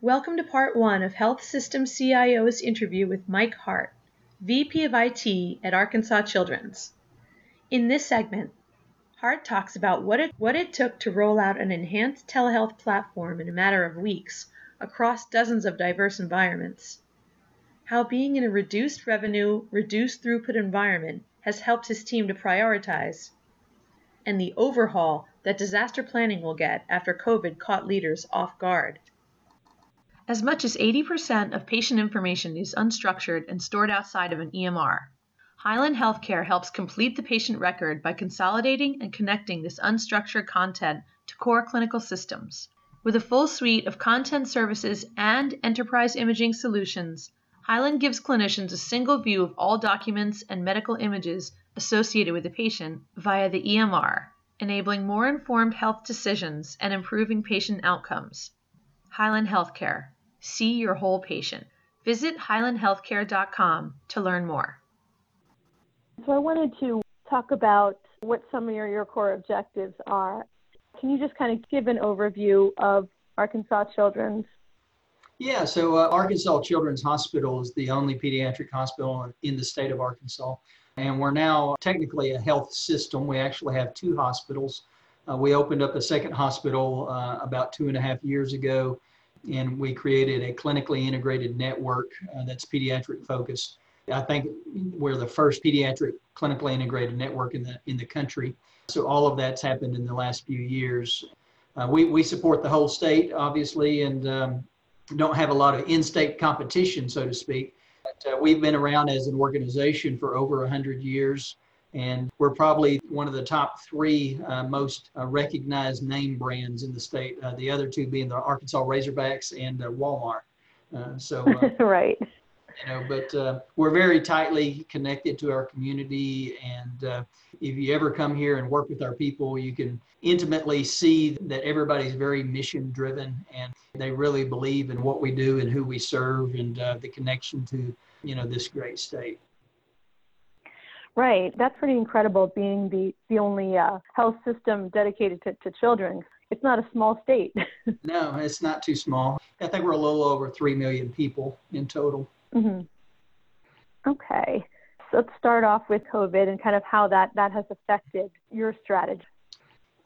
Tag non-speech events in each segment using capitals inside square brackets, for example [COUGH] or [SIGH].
Welcome to part one of Health System CIO's interview with Mike Hart, VP of IT at Arkansas Children's. In this segment, Hart talks about what it, what it took to roll out an enhanced telehealth platform in a matter of weeks across dozens of diverse environments, how being in a reduced revenue, reduced throughput environment has helped his team to prioritize, and the overhaul that disaster planning will get after COVID caught leaders off guard. As much as 80% of patient information is unstructured and stored outside of an EMR. Hyland Healthcare helps complete the patient record by consolidating and connecting this unstructured content to core clinical systems. With a full suite of content services and enterprise imaging solutions, Hyland gives clinicians a single view of all documents and medical images associated with the patient via the EMR, enabling more informed health decisions and improving patient outcomes. Hyland Healthcare. See your whole patient. Visit hylandhealthcare.com to learn more. So I wanted to talk about what some of your, your core objectives are. Can you just kind of give an overview of Arkansas Children's? Yeah, so uh, Arkansas Children's Hospital is the only pediatric hospital in the state of Arkansas. And we're now technically a health system. We actually have two hospitals. Uh, we opened up a second hospital uh, about two and a half years ago and we created a clinically integrated network uh, that's pediatric focused. I think we're the first pediatric clinically integrated network in the in the country. So all of that's happened in the last few years. Uh, we we support the whole state, obviously, and um, don't have a lot of in-state competition, so to speak. But, uh, we've been around as an organization for over 100 years and we're probably one of the top three uh, most uh, recognized name brands in the state. Uh, the other two being the Arkansas Razorbacks and uh, Walmart. Uh, so uh, [LAUGHS] right. You know, but we're very tightly connected to our community, and if you ever come here and work with our people, you can intimately see that everybody's very mission driven, and they really believe in what we do and who we serve, and the connection to you know this great state. Right. That's pretty incredible being the, the only uh, health system dedicated to, to children. It's not a small state. [LAUGHS] no, it's not too small. I think we're a little over 3 million people in total. Mm-hmm. Okay. So let's start off with COVID and kind of how that, that has affected your strategy.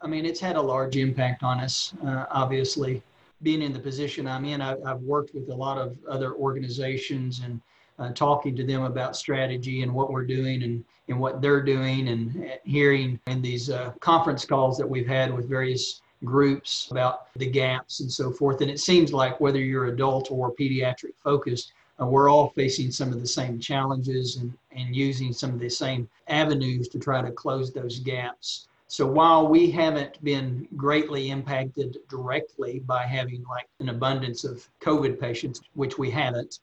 I mean, it's had a large impact on us, uh, obviously. Being in the position I'm in, I, I've worked with a lot of other organizations and uh, talking to them about strategy and what we're doing and, and what they're doing and hearing in these uh, conference calls that we've had with various groups about the gaps and so forth. And it seems like whether you're adult or pediatric focused, uh, we're all facing some of the same challenges and, and using some of the same avenues to try to close those gaps. So while we haven't been greatly impacted directly by having like an abundance of COVID patients, which we haven't,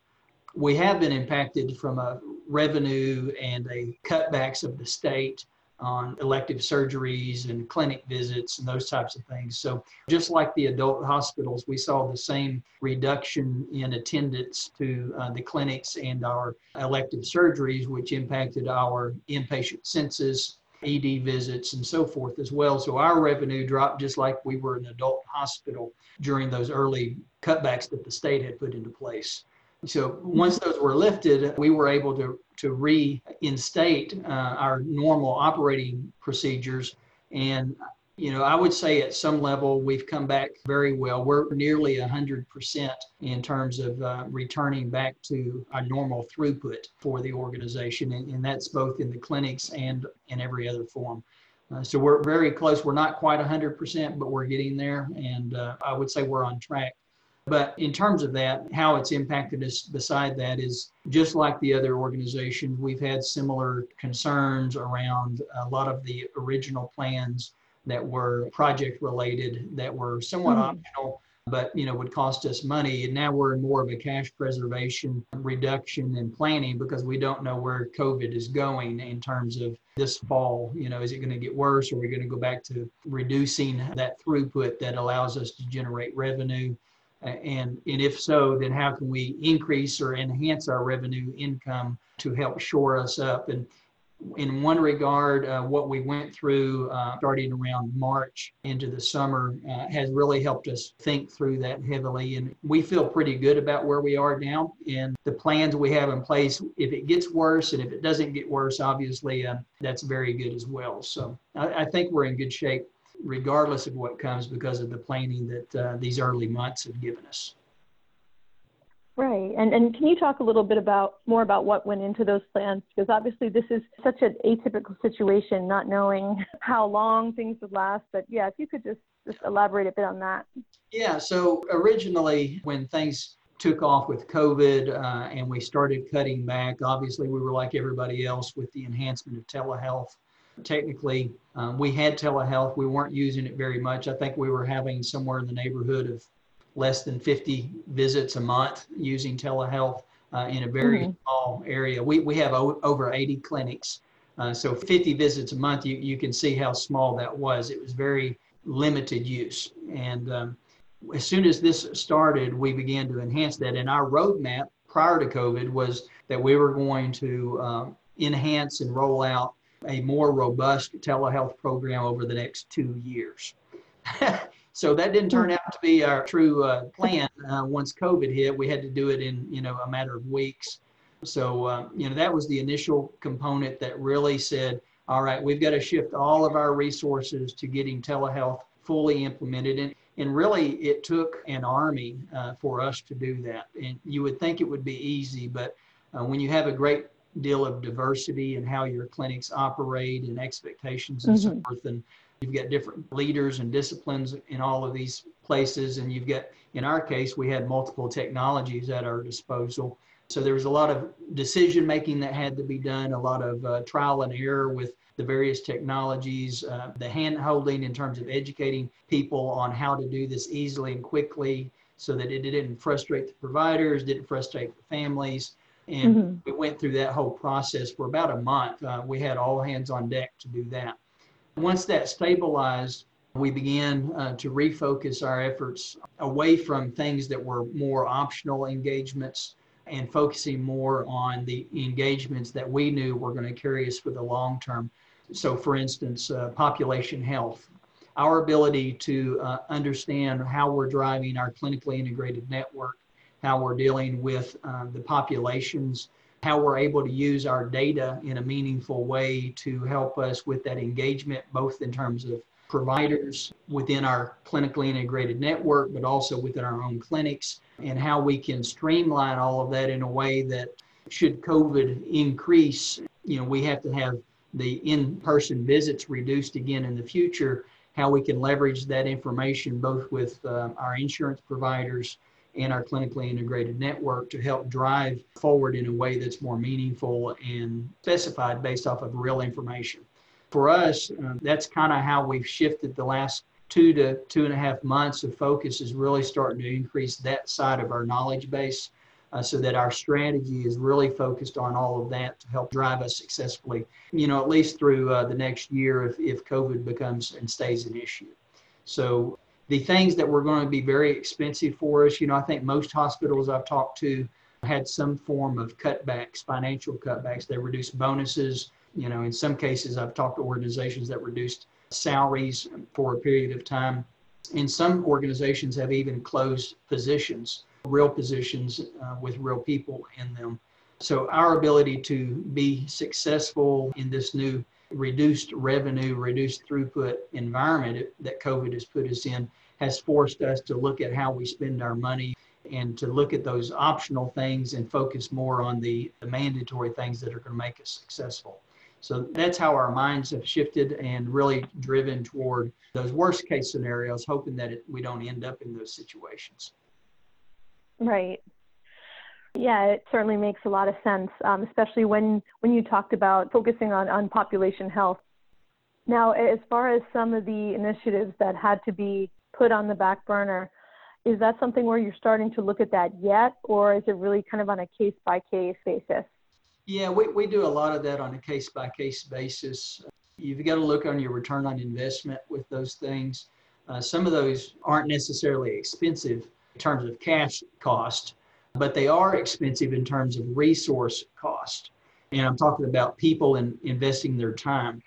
we have been impacted from a revenue and a cutbacks of the state on elective surgeries and clinic visits and those types of things. So, just like the adult hospitals, we saw the same reduction in attendance to uh, the clinics and our elective surgeries, which impacted our inpatient census, ED visits, and so forth as well. So, our revenue dropped just like we were an adult hospital during those early cutbacks that the state had put into place. So once those were lifted, we were able to, to reinstate uh, our normal operating procedures. And, you know, I would say at some level we've come back very well. We're nearly 100% in terms of uh, returning back to our normal throughput for the organization. And, and that's both in the clinics and in every other form. Uh, so we're very close. We're not quite 100%, but we're getting there. And uh, I would say we're on track but in terms of that, how it's impacted us beside that is just like the other organizations, we've had similar concerns around a lot of the original plans that were project related that were somewhat mm-hmm. optional but you know would cost us money. And now we're in more of a cash preservation reduction and planning because we don't know where covid is going in terms of this fall. You know is it going to get worse? Or are we going to go back to reducing that throughput that allows us to generate revenue and, and if so, then how can we increase or enhance our revenue income to help shore us up? And in one regard, uh, what we went through uh, starting around March into the summer uh, has really helped us think through that heavily. And we feel pretty good about where we are now and the plans we have in place. If it gets worse and if it doesn't get worse, obviously, uh, that's very good as well. So I, I, think we're in good shape regardless of what comes because of the planning that uh, these early months have given us. Right. And and can you talk a little bit about more about what went into those plans? Because obviously this is such an atypical situation, not knowing how long things would last. But yeah, if you could just just elaborate a bit on that. Yeah. So originally, when things took off with COVID uh, and we started cutting back, obviously we were like everybody else with the enhancement of telehealth. Technically, um, we had telehealth. We weren't using it very much. I think we were having somewhere in the neighborhood of less than 50 visits a month using telehealth uh, in a very mm-hmm. small area. We, we have o- over 80 clinics. Uh, so 50 visits a month, you, you can see how small that was. It was very limited use. And um, as soon as this started, we began to enhance that. And our roadmap prior to COVID was that we were going to um, enhance and roll out a more robust telehealth program over the next two years. [LAUGHS] So that didn't turn out to be our true uh, plan. Uh, once COVID hit, we had to do it in you know a matter of weeks. So uh, you know that was the initial component that really said, all right, we've got to shift all of our resources to getting telehealth fully implemented. And and really, it took an army uh, for us to do that. And you would think it would be easy, but uh, when you have a great deal of diversity and how your clinics operate and expectations and mm-hmm. so forth, and You've got different leaders and disciplines in all of these places, and you've got, in our case, we had multiple technologies at our disposal. So there was a lot of decision making that had to be done, a lot of uh, trial and error with the various technologies, uh, the hand holding in terms of educating people on how to do this easily and quickly so that it didn't frustrate the providers, didn't frustrate the families. And mm-hmm. we went through that whole process for about a month. Uh, we had all hands on deck to do that. Once that stabilized, we began uh, to refocus our efforts away from things that were more optional engagements and focusing more on the engagements that we knew were going to carry us for the long term. So, for instance, uh, population health. Our ability to uh, understand how we're driving our clinically integrated network, how we're dealing with uh, the populations how we're able to use our data in a meaningful way to help us with that engagement, both in terms of providers within our clinically integrated network, but also within our own clinics, and how we can streamline all of that in a way that should COVID increase, you know, we have to have the in-person visits reduced again in the future, how we can leverage that information both with uh, our insurance providers and our clinically integrated network to help drive forward in a way that's more meaningful and specified based off of real information. For us, uh, that's kind of how we've shifted the last two to two and a half months of focus is really starting to increase that side of our knowledge base uh, so that our strategy is really focused on all of that to help drive us successfully, you know, at least through uh, the next year if, if COVID becomes and stays an issue. So the things that were going to be very expensive for us, you know, I think most hospitals I've talked to had some form of cutbacks, financial cutbacks. They reduced bonuses. You know, in some cases, I've talked to organizations that reduced salaries for a period of time. And some organizations have even closed positions, real positions uh, with real people in them. So, our ability to be successful in this new reduced revenue, reduced throughput environment that COVID has put us in has forced us to look at how we spend our money and to look at those optional things and focus more on the, the mandatory things that are going to make us successful. So that's how our minds have shifted and really driven toward those worst case scenarios, hoping that it, we don't end up in those situations. Right. Yeah, it certainly makes a lot of sense, um, especially when, when you talked about focusing on, on population health. Now, as far as some of the initiatives that had to be put on the back burner. Is that something where you're starting to look at that yet, or is it really kind of on a case by case basis? Yeah, we, we do a lot of that on a case by case basis. You've got to look on your return on investment with those things. Uh, some of those aren't necessarily expensive in terms of cash cost, but they are expensive in terms of resource cost. And I'm talking about people and investing their time.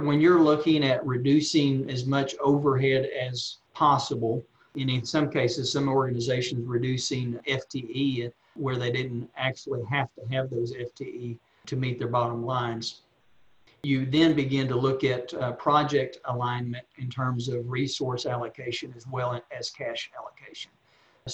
When you're looking at reducing as much overhead as possible, and in some cases, some organizations reducing FTE where they didn't actually have to have those FTE to meet their bottom lines. You then begin to look at uh, project alignment in terms of resource allocation as well as cash allocation.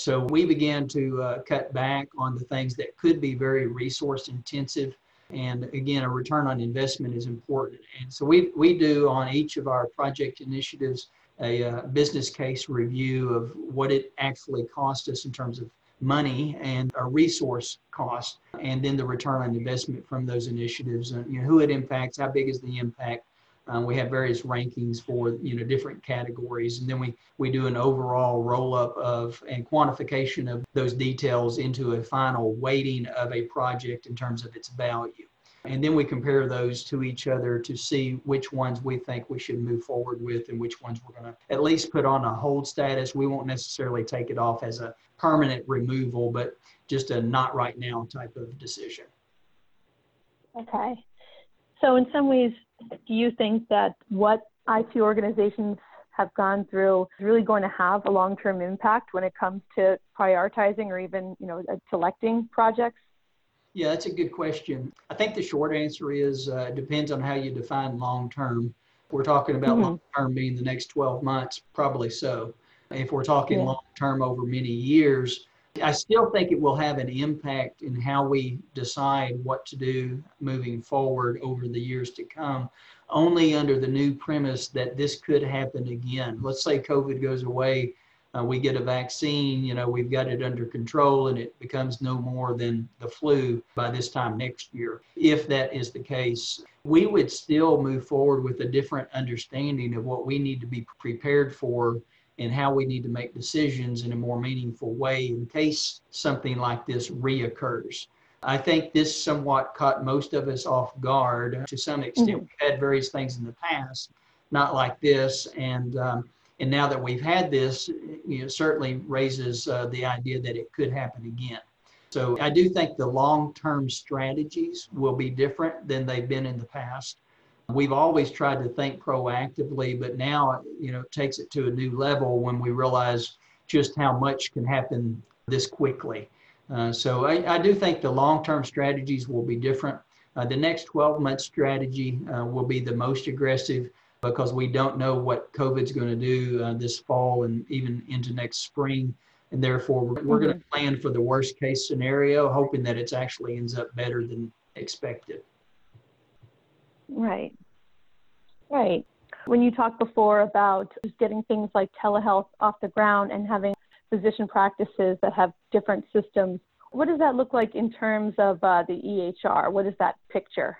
So we began to uh, cut back on the things that could be very resource intensive. And again, a return on investment is important. And so we, we do on each of our project initiatives a uh, business case review of what it actually cost us in terms of money and a resource cost, and then the return on investment from those initiatives, and you know, who it impacts, how big is the impact, um, we have various rankings for you know different categories, and then we we do an overall roll up of and quantification of those details into a final weighting of a project in terms of its value. And then we compare those to each other to see which ones we think we should move forward with and which ones we're going to at least put on a hold status. We won't necessarily take it off as a permanent removal, but just a not right now type of decision. Okay. So, in some ways, do you think that what IT organizations have gone through is really going to have a long-term impact when it comes to prioritizing or even, you know, uh, selecting projects? Yeah, that's a good question. I think the short answer is uh, depends on how you define long-term. If we're talking about mm-hmm. long-term being the next 12 months, probably so. If we're talking yeah. long-term over many years, I still think it will have an impact in how we decide what to do moving forward over the years to come, only under the new premise that this could happen again. Let's say COVID goes away, uh, we get a vaccine, you know, we've got it under control and it becomes no more than the flu by this time next year. If that is the case, we would still move forward with a different understanding of what we need to be prepared for and how we need to make decisions in a more meaningful way in case something like this reoccurs. I think this somewhat caught most of us off guard to some extent. Mm-hmm. We've had various things in the past, not like this, and um, and now that we've had this, you know, certainly raises uh, the idea that it could happen again. So I do think the long-term strategies will be different than they've been in the past. We've always tried to think proactively, but now, you know, it takes it to a new level when we realize just how much can happen this quickly. Uh, so I, I, do think the long-term strategies will be different. Uh, the next 12-month strategy uh, will be the most aggressive because we don't know what COVID's going to do uh, this fall and even into next spring. And therefore, we're, we're going to mm-hmm. plan for the worst case scenario, hoping that it actually ends up better than expected. Right. Right. When you talked before about just getting things like telehealth off the ground and having physician practices that have different systems, what does that look like in terms of uh, the EHR? What is that picture?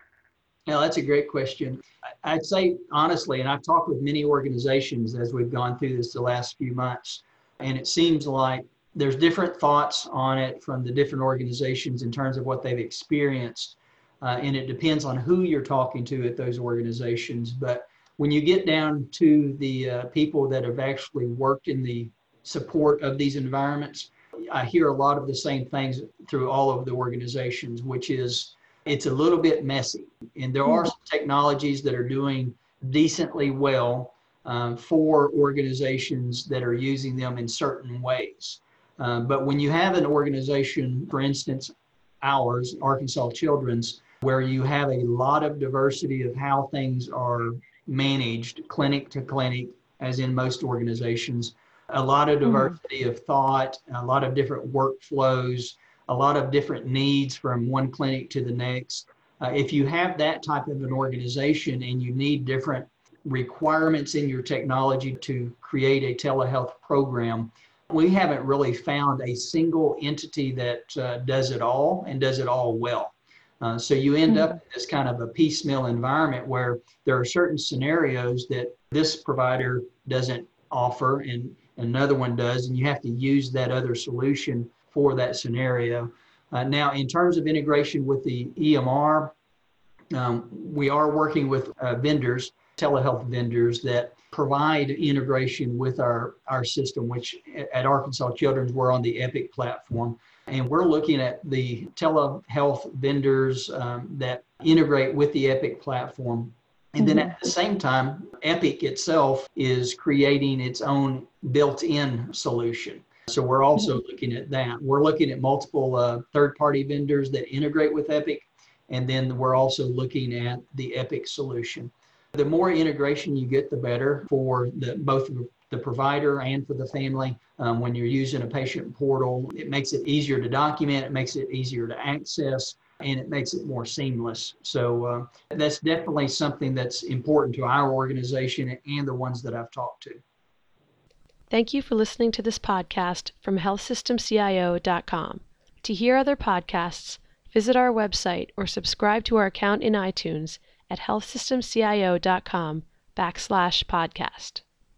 Now, that's a great question. I'd say honestly, and I've talked with many organizations as we've gone through this the last few months, and it seems like there's different thoughts on it from the different organizations in terms of what they've experienced. Uh, and it depends on who you're talking to at those organizations. But when you get down to the uh, people that have actually worked in the support of these environments, I hear a lot of the same things through all of the organizations, which is it's a little bit messy. And there are some technologies that are doing decently well um, for organizations that are using them in certain ways. Um, but when you have an organization, for instance, ours, Arkansas Children's, where you have a lot of diversity of how things are managed clinic to clinic, as in most organizations, a lot of mm-hmm. diversity mm-hmm. of thought, a lot of different workflows, a lot of different needs from one clinic to the next. Uh, if you have that type of an organization and you need different requirements in your technology to create a telehealth program, we haven't really found a single entity that uh, does it all and does it all well. Uh, so you end up in this kind of a piecemeal environment where there are certain scenarios that this provider doesn't offer and another one does, and you have to use that other solution for that scenario. Uh, now, in terms of integration with the EMR, um, we are working with uh, vendors, telehealth vendors that provide integration with our, our system, which at Arkansas Children's, we're on the Epic platform. And we're looking at the telehealth vendors um, that integrate with the Epic platform. And then at the same time, Epic itself is creating its own built in solution. So we're also looking at that. We're looking at multiple uh, third party vendors that integrate with Epic. And then we're also looking at the Epic solution. The more integration you get, the better for the, both the provider and for the family. Um, when you're using a patient portal, it makes it easier to document, it makes it easier to access, and it makes it more seamless. So uh, that's definitely something that's important to our organization and the ones that I've talked to. Thank you for listening to this podcast from healthsystemcio.com. To hear other podcasts, visit our website or subscribe to our account in iTunes at healthsystemcio.com backslash podcast.